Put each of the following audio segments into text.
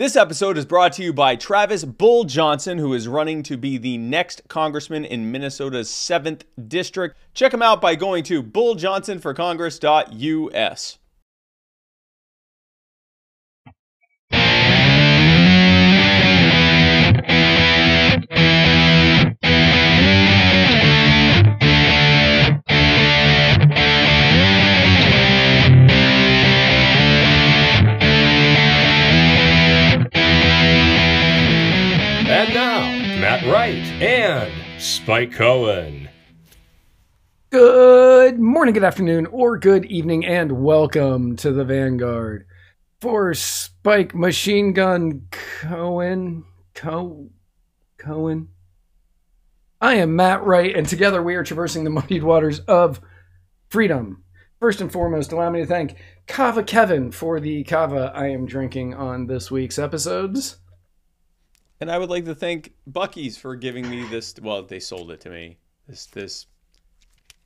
This episode is brought to you by Travis Bull Johnson, who is running to be the next congressman in Minnesota's 7th district. Check him out by going to bulljohnsonforcongress.us. and Spike Cohen. Good morning, good afternoon, or good evening, and welcome to the Vanguard. For Spike Machine Gun Cohen, Co- Cohen. I am Matt Wright, and together we are traversing the muddied waters of freedom. First and foremost, allow me to thank Kava Kevin for the kava I am drinking on this week's episodes. And I would like to thank Bucky's for giving me this. Well, they sold it to me. This, this.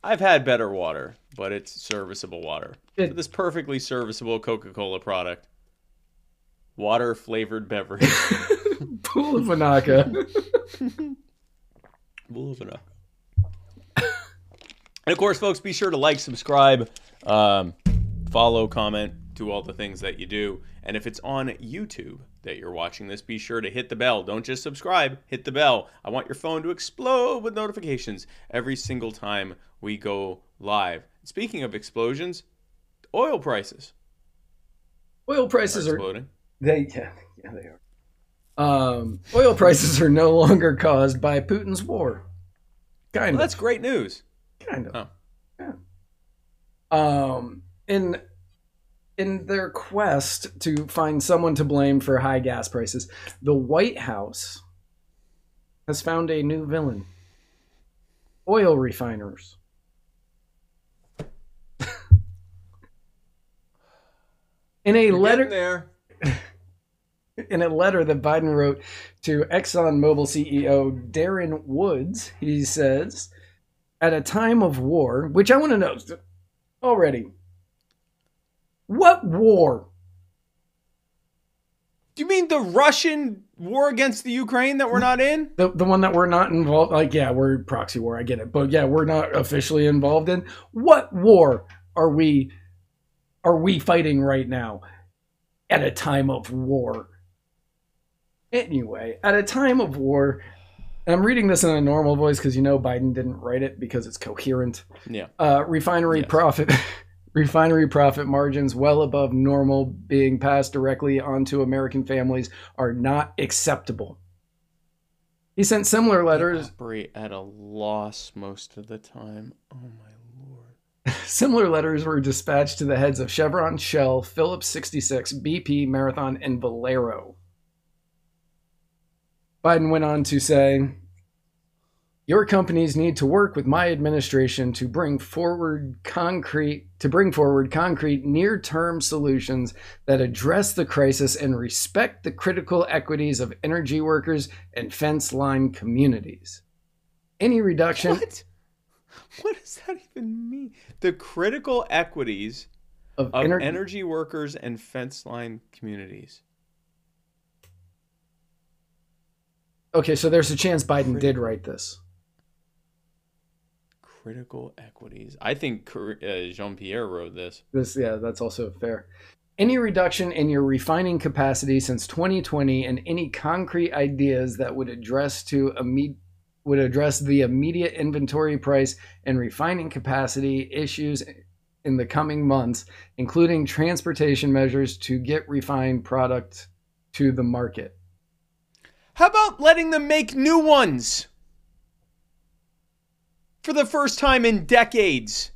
I've had better water, but it's serviceable water. It- this perfectly serviceable Coca-Cola product, water flavored beverage. Pool of Wanaka. Moving up. and of course, folks, be sure to like, subscribe, um, follow, comment, do all the things that you do. And if it's on YouTube that you're watching this, be sure to hit the bell. Don't just subscribe, hit the bell. I want your phone to explode with notifications every single time we go live. Speaking of explosions, oil prices Oil prices are exploding. They yeah, yeah they are. Um, oil prices are no longer caused by Putin's war. Kind Well, of. that's great news. kind of. Oh. Yeah. Um, in in their quest to find someone to blame for high gas prices, the White House has found a new villain: oil refiners. in a You're letter, there. in a letter that Biden wrote to ExxonMobil CEO Darren Woods, he says, at a time of war, which I want to know already, what war? Do you mean the Russian war against the Ukraine that we're not in? The, the one that we're not involved like yeah we're proxy war i get it but yeah we're not officially involved in what war are we are we fighting right now at a time of war anyway at a time of war and i'm reading this in a normal voice because you know biden didn't write it because it's coherent Yeah. uh, refinery Yes. profit refinery profit margins well above normal being passed directly onto american families are not acceptable he sent similar letters operate at a loss most of the time. Oh my lord. Similar letters were dispatched to the heads of Chevron, Shell, Phillips 66, BP, Marathon, and Valero. Biden went on to say, Your companies need to work with my administration to bring forward concrete to bring forward concrete near-term solutions that address the crisis and respect the critical equities of energy workers and fence line communities. Any reduction What? What does that even mean? The critical equities of, of ener- energy workers and fence line communities. Okay, so there's a chance Biden did write this. Critical equities. I think uh, Jean Pierre wrote this. This, yeah, that's also fair. Any reduction in your refining capacity since 2020, and any concrete ideas that would address to imme- would address the immediate inventory price and refining capacity issues in the coming months, including transportation measures to get refined product to the market. How about letting them make new ones? For the first time in decades.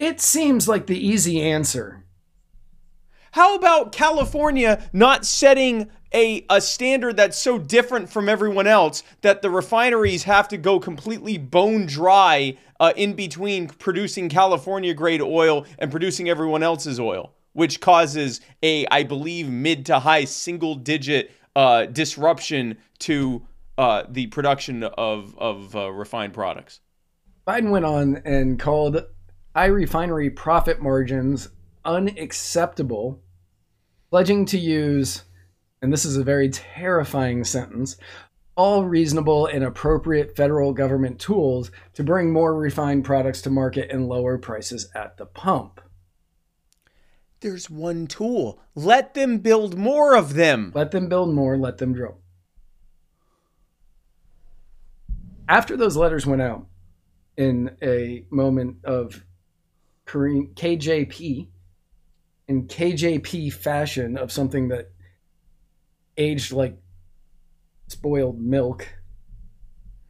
It seems like the easy answer. How about California not setting a, a standard that's so different from everyone else that the refineries have to go completely bone dry uh, in between producing California grade oil and producing everyone else's oil, which causes a, I believe, mid to high single digit uh, disruption to uh, the production of, of uh, refined products. Biden went on and called high refinery profit margins unacceptable, pledging to use and this is a very terrifying sentence, all reasonable and appropriate federal government tools to bring more refined products to market and lower prices at the pump. There's one tool. Let them build more of them. Let them build more, let them drill. After those letters went out in a moment of Karine KJP in KJP fashion of something that aged like spoiled milk.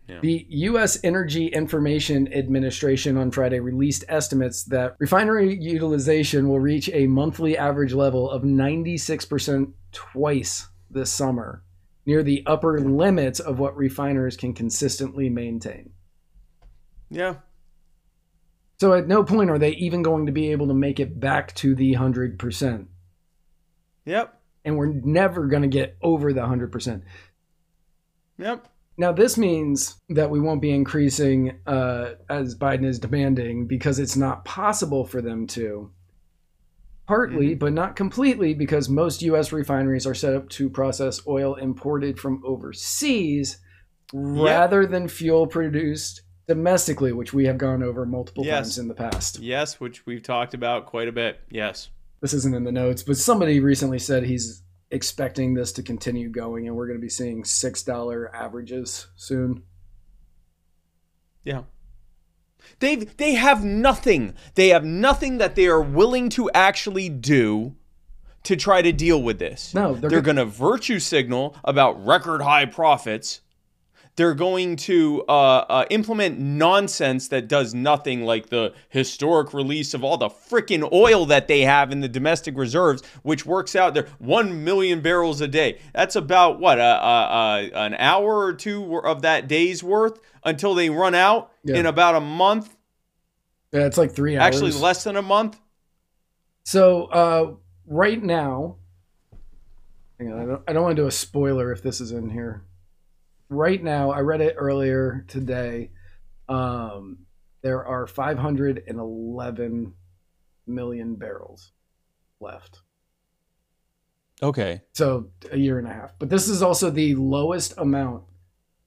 Yeah. The U.S. Energy Information Administration on Friday released estimates that refinery utilization will reach a monthly average level of 96% twice this summer, near the upper limits of what refiners can consistently maintain. Yeah. So at no point are they even going to be able to make it back to the 100%. Yep. And we're never going to get over the 100%. Yep. Now, this means that we won't be increasing uh, as Biden is demanding because it's not possible for them to. Partly, Mhm. but not completely, because most U.S. refineries are set up to process oil imported from overseas rather than fuel produced domestically, which we have gone over multiple Yes. times in the past. Yes, which we've talked about quite a bit. Yes. This isn't in the notes, but somebody recently said he's expecting this to continue going, and we're going to be seeing $6 averages soon. Yeah. They they have nothing. They have nothing that they are willing to actually do to try to deal with this. No, they're they're going to virtue signal about record high profits. They're going to uh, uh, implement nonsense that does nothing, like the historic release of all the freaking oil that they have in the domestic reserves, which works out there one million barrels a day. That's about what a, an hour or two of that day's worth until they run out Yeah. in about a month. Yeah, it's like three hours. Actually, less than a month. So uh, right now, hang on, I don't, I don't want to do a spoiler if this is in here. Right now, I read it earlier today. Um, there are 511 million barrels left. Okay. So a year and a half. But this is also the lowest amount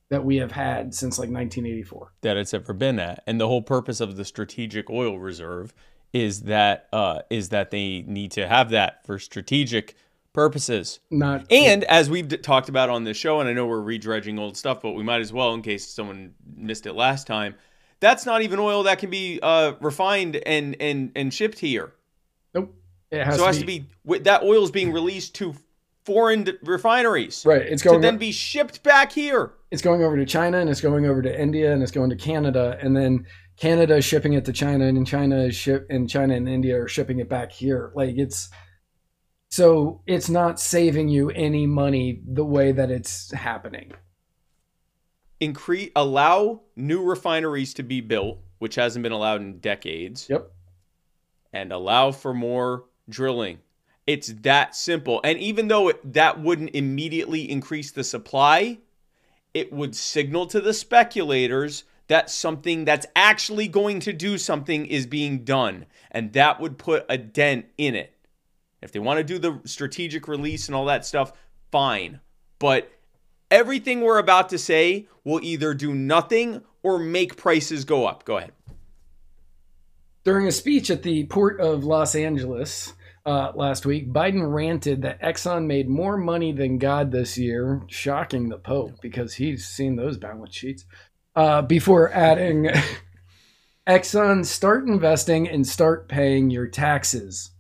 that we have had since like 1984. that it's ever been at. And the whole purpose of the strategic oil reserve is that uh, is that they need to have that for strategic purposes. Not And as we've d- talked about on this show, and I know we're redredging old stuff, but we might as well in case someone missed it last time. That's not even oil that can be uh, refined and and and shipped here. nope. It has, so it to, has be, to be that oil is being released to foreign d- refineries right. It's going to then be shipped back here. it's going over to China and it's going over to India and it's going to Canada and then Canada is shipping it to China and China is ship and China and India are shipping it back here. Like it's so it's not saving you any money the way that it's happening. increase allow new refineries to be built, which hasn't been allowed in decades, Yep. and allow for more drilling. It's that simple. And even though it, that wouldn't immediately increase the supply, it would signal to the speculators that something that's actually going to do something is being done, and that would put a dent in it. If they want to do the strategic release and all that stuff, fine. But everything we're about to say will either do nothing or make prices go up. Go ahead. During a speech at the port of Los Angeles uh, last week, Biden ranted that Exxon made more money than God this year, shocking the Pope because he's seen those balance sheets. Uh, before adding, Exxon, start investing and start paying your taxes.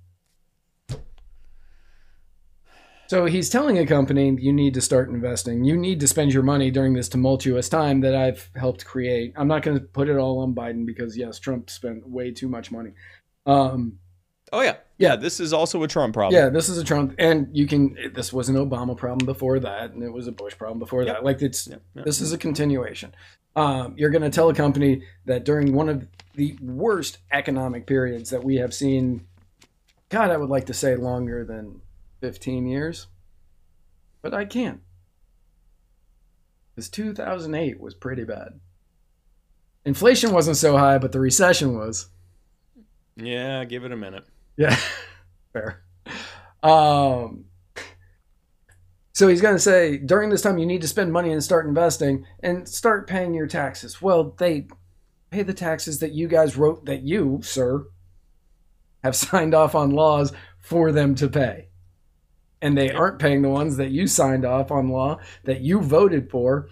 So he's telling a company, you need to start investing. You need to spend your money during this tumultuous time that I've helped create. I'm not going to put it all on Biden because, yes, Trump spent way too much money. Um, Oh yeah, yeah. This is also a Trump problem. yeah, this is a Trump, and you can. This was an Obama problem before that, and it was a Bush problem before Yep. that. Like it's Yeah, yeah. this is a continuation. Um, you're going to tell a company that during one of the worst economic periods that we have seen, God, I would like to say longer than 15 years, but I can't. Because 2008 was pretty bad. Inflation wasn't so high, but the recession was. Yeah, give it a minute. Yeah, fair. Um, So he's going to say during this time you need to spend money and start investing and start paying your taxes. Well, they pay the taxes that you guys wrote that you, sir, have signed off on laws for them to pay. And they aren't paying the ones that you signed off on law that you voted for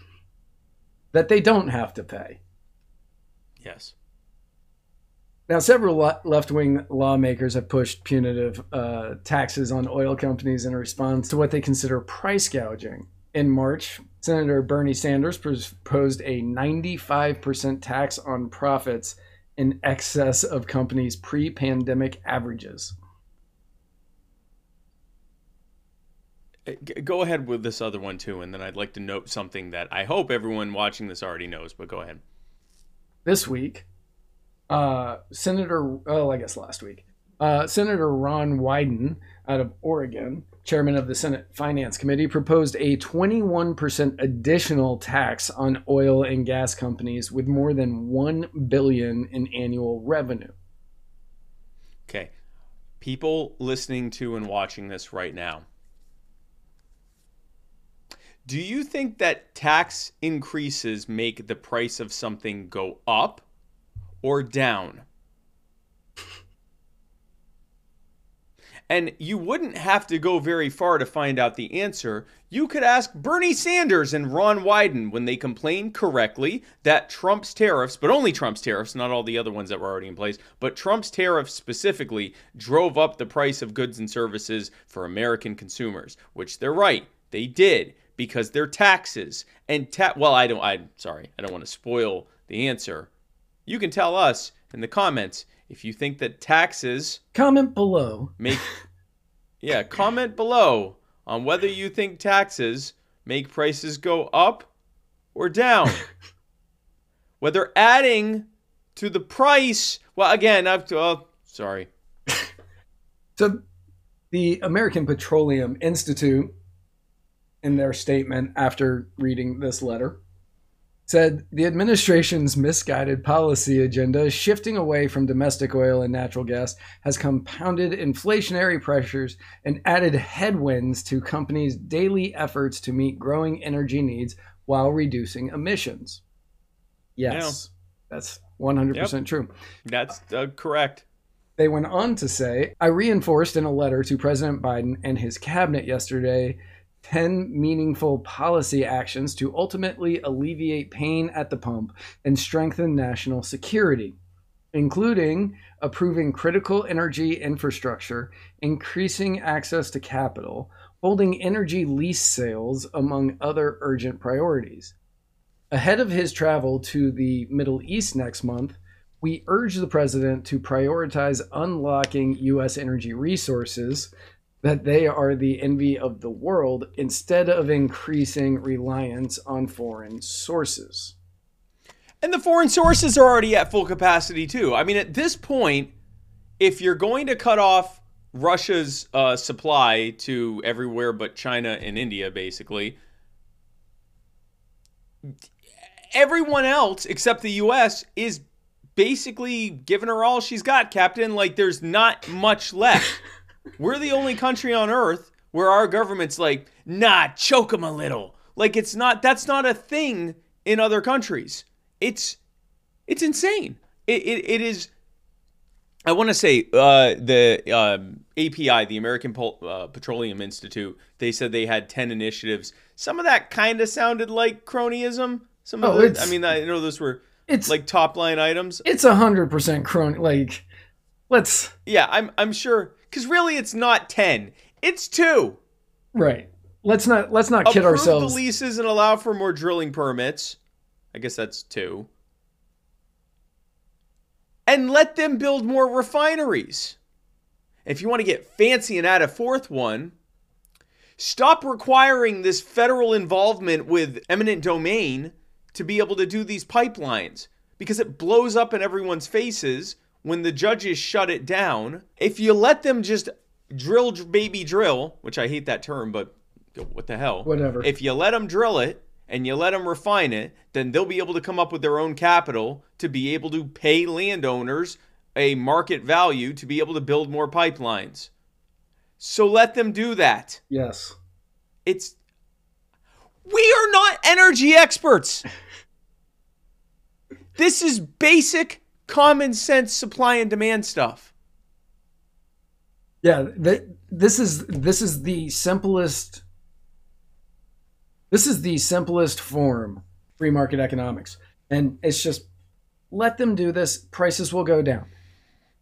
that they don't have to pay. Yes. Now, several left wing lawmakers have pushed punitive uh, taxes on oil companies in response to what they consider price gouging. In March, Senator Bernie Sanders proposed a 95% tax on profits in excess of companies' pre pandemic averages. Go ahead with this other one too, and then I'd like to note something that I hope everyone watching this already knows, but go ahead. This week, uh, Senator, oh, I guess last week, uh, Senator Ron Wyden out of Oregon, chairman of the Senate Finance Committee, proposed a 21% additional tax on oil and gas companies with more than 1 billion in annual revenue. Okay. People listening to and watching this right now. Do you think that tax increases make the price of something go up or down? And you wouldn't have to go very far to find out the answer. You could ask Bernie Sanders and Ron Wyden when they complained correctly that Trump's tariffs, but only Trump's tariffs, not all the other ones that were already in place, but Trump's tariffs specifically drove up the price of goods and services for American consumers, which they're right. They did because they're taxes and ta- well, I don't I'm sorry, I don't want to spoil the answer, you can tell us in the comments if you think that taxes comment below. make yeah comment below on whether you think taxes make prices go up or down. Whether adding to the price well again i've uh, sorry. So the american petroleum institute in their statement after reading this letter said the administration's misguided policy agenda shifting away from domestic oil and natural gas has compounded inflationary pressures and added headwinds to companies' daily efforts to meet growing energy needs while reducing emissions. Yes, yeah. that's 100% yep. true. That's uh, correct. They went on to say, I reinforced in a letter to President Biden and his cabinet yesterday 10 meaningful policy actions to ultimately alleviate pain at the pump and strengthen national security, including approving critical energy infrastructure, increasing access to capital, holding energy lease sales, among other urgent priorities. Ahead of his travel to the Middle East next month, we urge the president to prioritize unlocking U.S. energy resources that they are the envy of the world instead of increasing reliance on foreign sources. And the foreign sources are already at full capacity too. I mean, at this point, if you're going to cut off Russia's uh, supply to everywhere but China and India, basically, everyone else except the U.S. is basically giving her all she's got, Captain. Like, there's not much left. We're the only country on earth where our government's like, nah, choke them a little. Like it's not that's not a thing in other countries. It's it's insane. It it, it is. I want to say uh, the um, API, the American Pol- uh, Petroleum Institute, they said they had ten initiatives. Some of that kind of sounded like cronyism. Some of oh, the, I mean, I know those were it's like top line items. It's a hundred percent crony. Like, let's. Yeah, I'm I'm sure because really, it's not ten; it's two. Right. Let's not let's not kid Approve ourselves. the leases and allow for more drilling permits. I guess that's two. And let them build more refineries. If you want to get fancy and add a fourth one, stop requiring this federal involvement with eminent domain to be able to do these pipelines because it blows up in everyone's faces when the judges shut it down, if you let them just drill baby drill, which I hate that term, but what the hell? Whatever. If you let them drill it and you let them refine it, then they'll be able to come up with their own capital to be able to pay landowners a market value to be able to build more pipelines. So let them do that. Yes. It's We are not energy experts. This is basic common sense supply and demand stuff. Yeah, th- this is this is the simplest this is the simplest form free market economics. And it's just let them do this, prices will go down.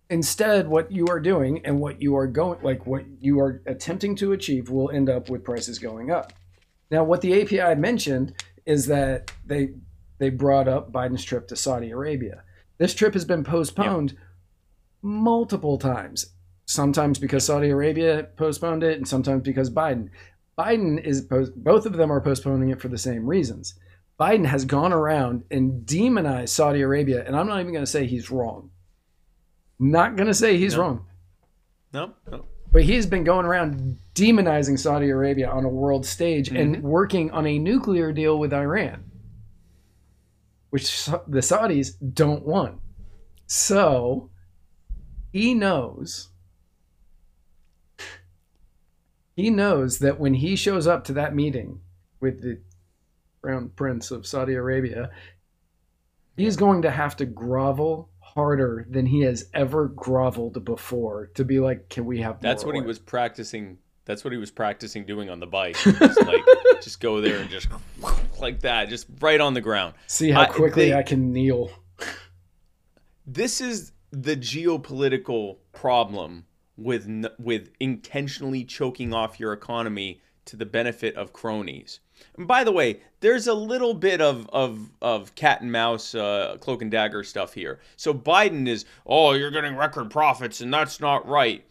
Instead, what you are doing and what you are going like what you are attempting to achieve will end up with prices going up. Now, what the API mentioned is that they they brought up Biden's trip to Saudi Arabia. This trip has been postponed multiple times. Sometimes because Saudi Arabia postponed it, and sometimes because Biden. Biden is both of them are postponing it for the same reasons. Biden has gone around and demonized Saudi Arabia, and I'm not even going to say he's wrong. Not going to say he's No. wrong, No, no. but he's been going around demonizing Saudi Arabia on a world stage and mm-hmm. working on a nuclear deal with Iran, which the Saudis don't want. So he knows. He knows that when he shows up to that meeting with the Crown Prince of Saudi Arabia, he's going to have to grovel harder than he has ever groveled before to be like, can we have That's what he was practicing. That's what he was practicing doing on the bike. Just like just go there and just like that, just right on the ground. See how quickly they- I can kneel. This is the geopolitical problem with with intentionally choking off your economy to the benefit of cronies. And by the way, there's a little bit of of of cat and mouse, uh, cloak and dagger stuff here. So Biden is, oh, you're getting record profits, and that's not right.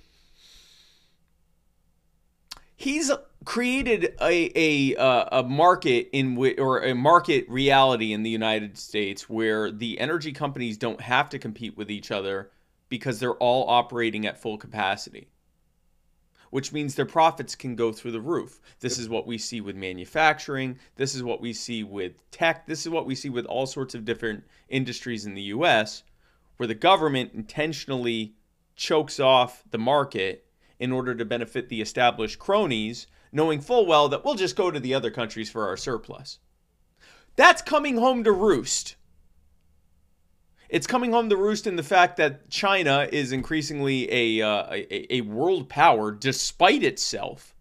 He's created a a uh, a market in or a market reality in the United States where the energy companies don't have to compete with each other because they're all operating at full capacity which means their profits can go through the roof. This is what we see with manufacturing. This is what we see with tech. This is what we see with all sorts of different industries in the US where the government intentionally chokes off the market in order to benefit the established cronies, knowing full well that we'll just go to the other countries for our surplus. That's coming home to roost. It's coming home to roost in the fact that China is increasingly a, uh, a, a world power despite itself.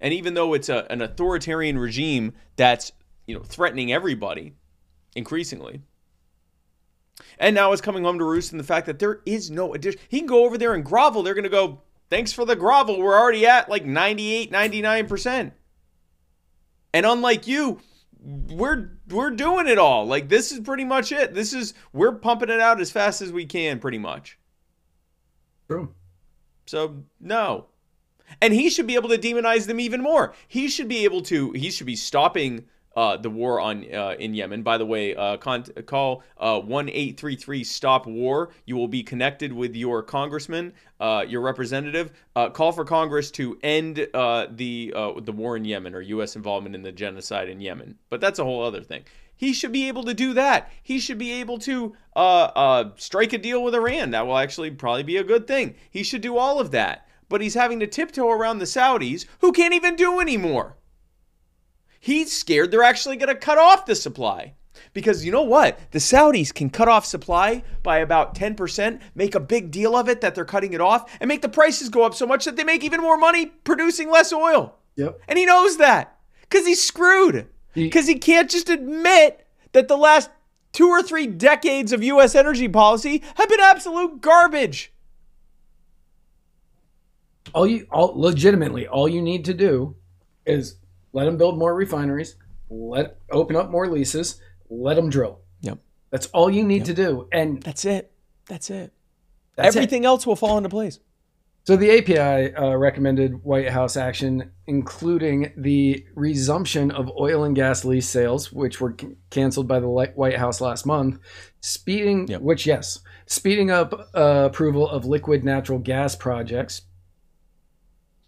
And even though it's a, an authoritarian regime that's you know threatening everybody increasingly. And now it's coming home to roost in the fact that there is no addition. He can go over there and grovel. They're going to go, thanks for the grovel. We're already at like 98, 99%. And unlike you, we're we're doing it all. Like this is pretty much it. This is we're pumping it out as fast as we can, pretty much. True. So no. And he should be able to demonize them even more. He should be able to. He should be stopping uh, the war on uh, in Yemen. By the way, uh, con- call uh, one eight three three stop war. You will be connected with your congressman, uh, your representative. Uh, call for Congress to end the the war in Yemen or U.S. involvement in the genocide in Yemen. But that's a whole other thing. He should be able to do that. He should be able to strike a deal with Iran. That will actually probably be a good thing. He should do all of that. But he's having to tiptoe around the Saudis, who can't even do anymore. He's scared they're actually going to cut off the supply. Because you know what? The Saudis can cut off supply by about 10%, make a big deal of it that they're cutting it off, and make the prices go up so much that they make even more money producing less oil. Yep. And he knows that because he's screwed. He- Because he can't just admit that the last two or three decades of U.S. energy policy have been absolute garbage. All you, all legitimately, all you need to do is let them build more refineries, let open up more leases, let them drill. Yep. That's all you need to do, and That's it. That's it. that's it. Everything else will fall into place. So the API uh, recommended White House action, including the resumption of oil and gas lease sales, which were c- canceled by the White House last month, speeding, Yep. which yes, speeding up uh, approval of liquid natural gas projects.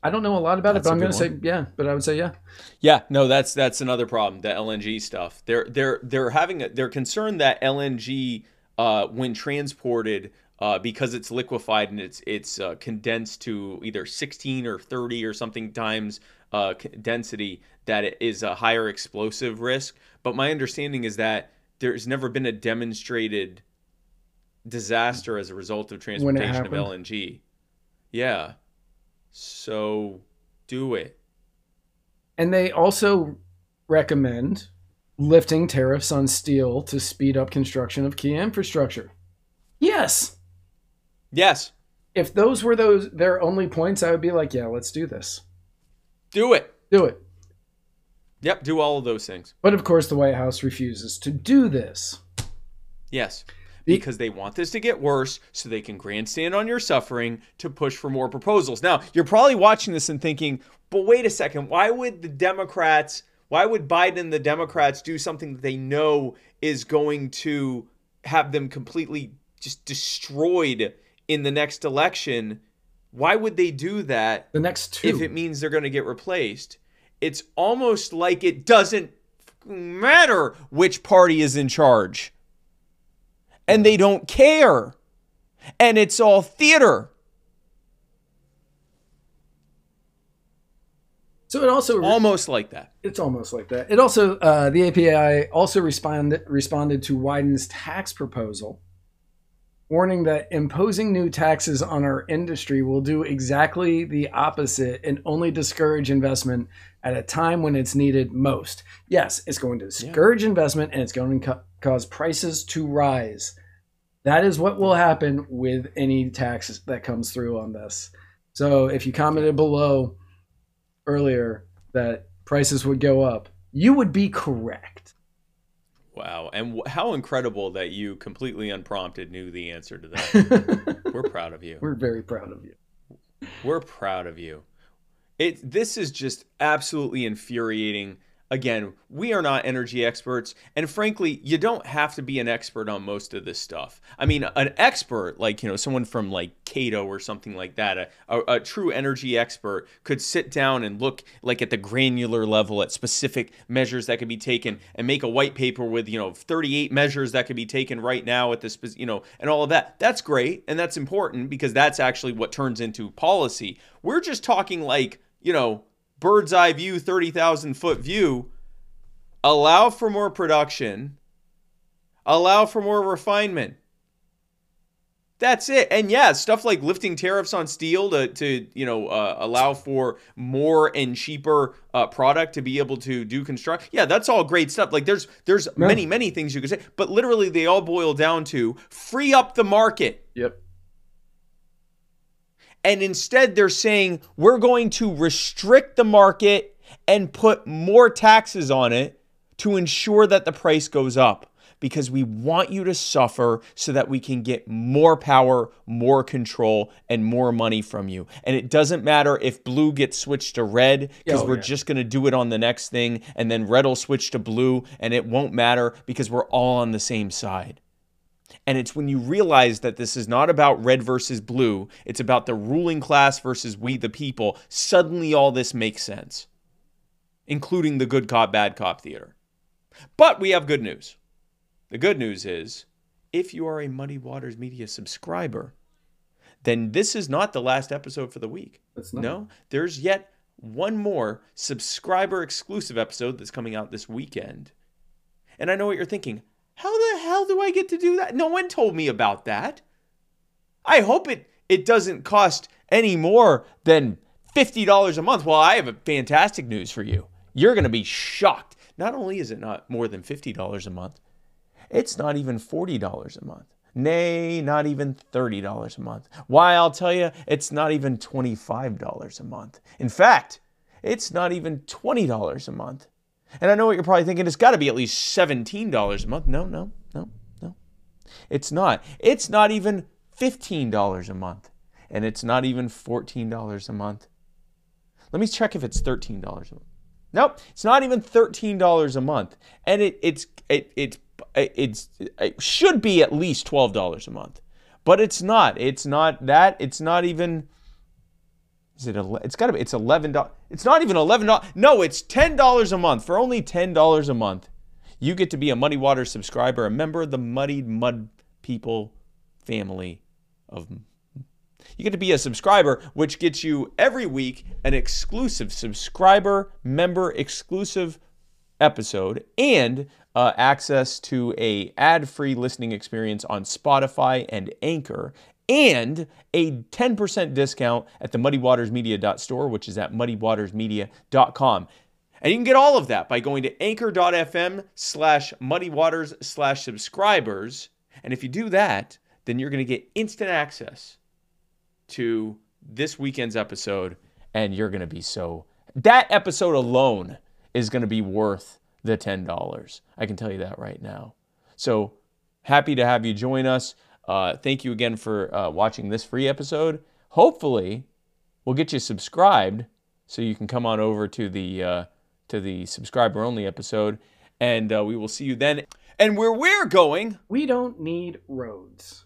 I don't know a lot about That's it, but I'm going to say yeah. But I would say yeah. Yeah, no, that's that's another problem. The LNG stuff. They're they're they're having a, they're concerned that LNG, uh, when transported uh, because it's liquefied and it's it's uh, condensed to either 16 or 30 or something times uh, density that it is a higher explosive risk. But my understanding is that there's never been a demonstrated disaster as a result of transportation of LNG. Yeah. So do it. And they also recommend lifting tariffs on steel to speed up construction of key infrastructure. Yes. Yes. If those were those their only points, I would be like, yeah, let's do this. Do it. Do it. Yep, do all of those things. But of course, the White House refuses to do this. Yes. Because they want this to get worse so they can grandstand on your suffering to push for more proposals. Now, you're probably watching this and thinking, but wait a second, why would the Democrats, why would Biden and the Democrats do something that they know is going to have them completely just destroyed in the next election? Why would they do that? The next two. If it means they're going to get replaced it's almost like it doesn't matter which party is in charge. And they don't care. And it's all theater. So it also almost like that. It's almost like that. It also uh, the API also responded responded to Wyden's tax proposal warning that imposing new taxes on our industry will do exactly the opposite and only discourage investment at a time when it's needed most. Yes, it's going to discourage yeah. investment and it's going to cause prices to rise. That is what will happen with any tax that comes through on this. So if you commented below earlier that prices would go up, you would be correct. Wow. And w- how incredible that you completely unprompted knew the answer to that. We're proud of you. We're very proud of you. We're proud of you. It this is just absolutely infuriating again, we are not energy experts. And frankly, you don't have to be an expert on most of this stuff. I mean, an expert, like, you know, someone from like Cato or something like that, a, a, a, true energy expert could sit down and look like at the granular level at specific measures that could be taken and make a white paper with, you know, 38 measures that could be taken right now at this, you know, and all of that. That's great. And that's important because that's actually what turns into policy. We're just talking like, you know, bird's eye view, 30,000 foot view, allow for more production, allow for more refinement. That's it. And yeah, stuff like lifting tariffs on steel to, to you know, uh, allow for more and cheaper uh, product to be able to do construct. Yeah, that's all great stuff. Like there's there's no. many many things you could say, but literally they all boil down to free up the market. Yep. And instead, they're saying we're going to restrict the market and put more taxes on it to ensure that the price goes up because we want you to suffer so that we can get more power, more control, and more money from you. And it doesn't matter if blue gets switched to red because oh, we're yeah. just going to do it on the next thing, and then red will switch to blue, and it won't matter because we're all on the same side. And it's when you realize that this is not about red versus blue, it's about the ruling class versus we the people, suddenly all this makes sense, including the good cop, bad cop theater. But we have good news. The good news is if you are a Muddy Waters Media subscriber, then this is not the last episode for the week. No, there's yet one more subscriber exclusive episode that's coming out this weekend. And I know what you're thinking. How the hell do I get to do that? No one told me about that. I hope it it doesn't cost any more than $50 a month. Well, I have a fantastic news for you. You're going to be shocked. Not only is it not more than $50 a month, it's not even $40 a month. Nay, not even $30 a month. Why, I'll tell you, it's not even $25 a month. In fact, it's not even $20 a month. And I know what you're probably thinking. It's got to be at least $17 a month. No, no, no, no. It's not. It's not even $15 a month. And it's not even $14 a month. Let me check if it's $13 a month. Nope, it's not even $13 a month. And it, it's, it, it's, it's, it should be at least $12 a month. But it's not. It's not that. It's not even is it? It's got to be. It's eleven dollars. It's not even eleven dollars. No, it's ten dollars a month. For only ten dollars a month, you get to be a Muddy Waters subscriber, a member of the Muddied Mud People family, of you get to be a subscriber, which gets you every week an exclusive subscriber member exclusive episode and uh, access to a ad-free listening experience on Spotify and Anchor and a 10% discount at the muddywatersmedia.store which is at muddywatersmedia.com and you can get all of that by going to anchor.fm slash muddywaters slash subscribers. And if you do that then you're going to get instant access to this weekend's episode and you're going to be so that episode alone is going to be worth the $10 i can tell you that right now. So happy to have you join us uh, thank you again for uh, watching this free episode. Hopefully we'll get you subscribed so you can come on over to the uh, to the subscriber only episode and uh, we will see you then. And where we're going. We don't need roads.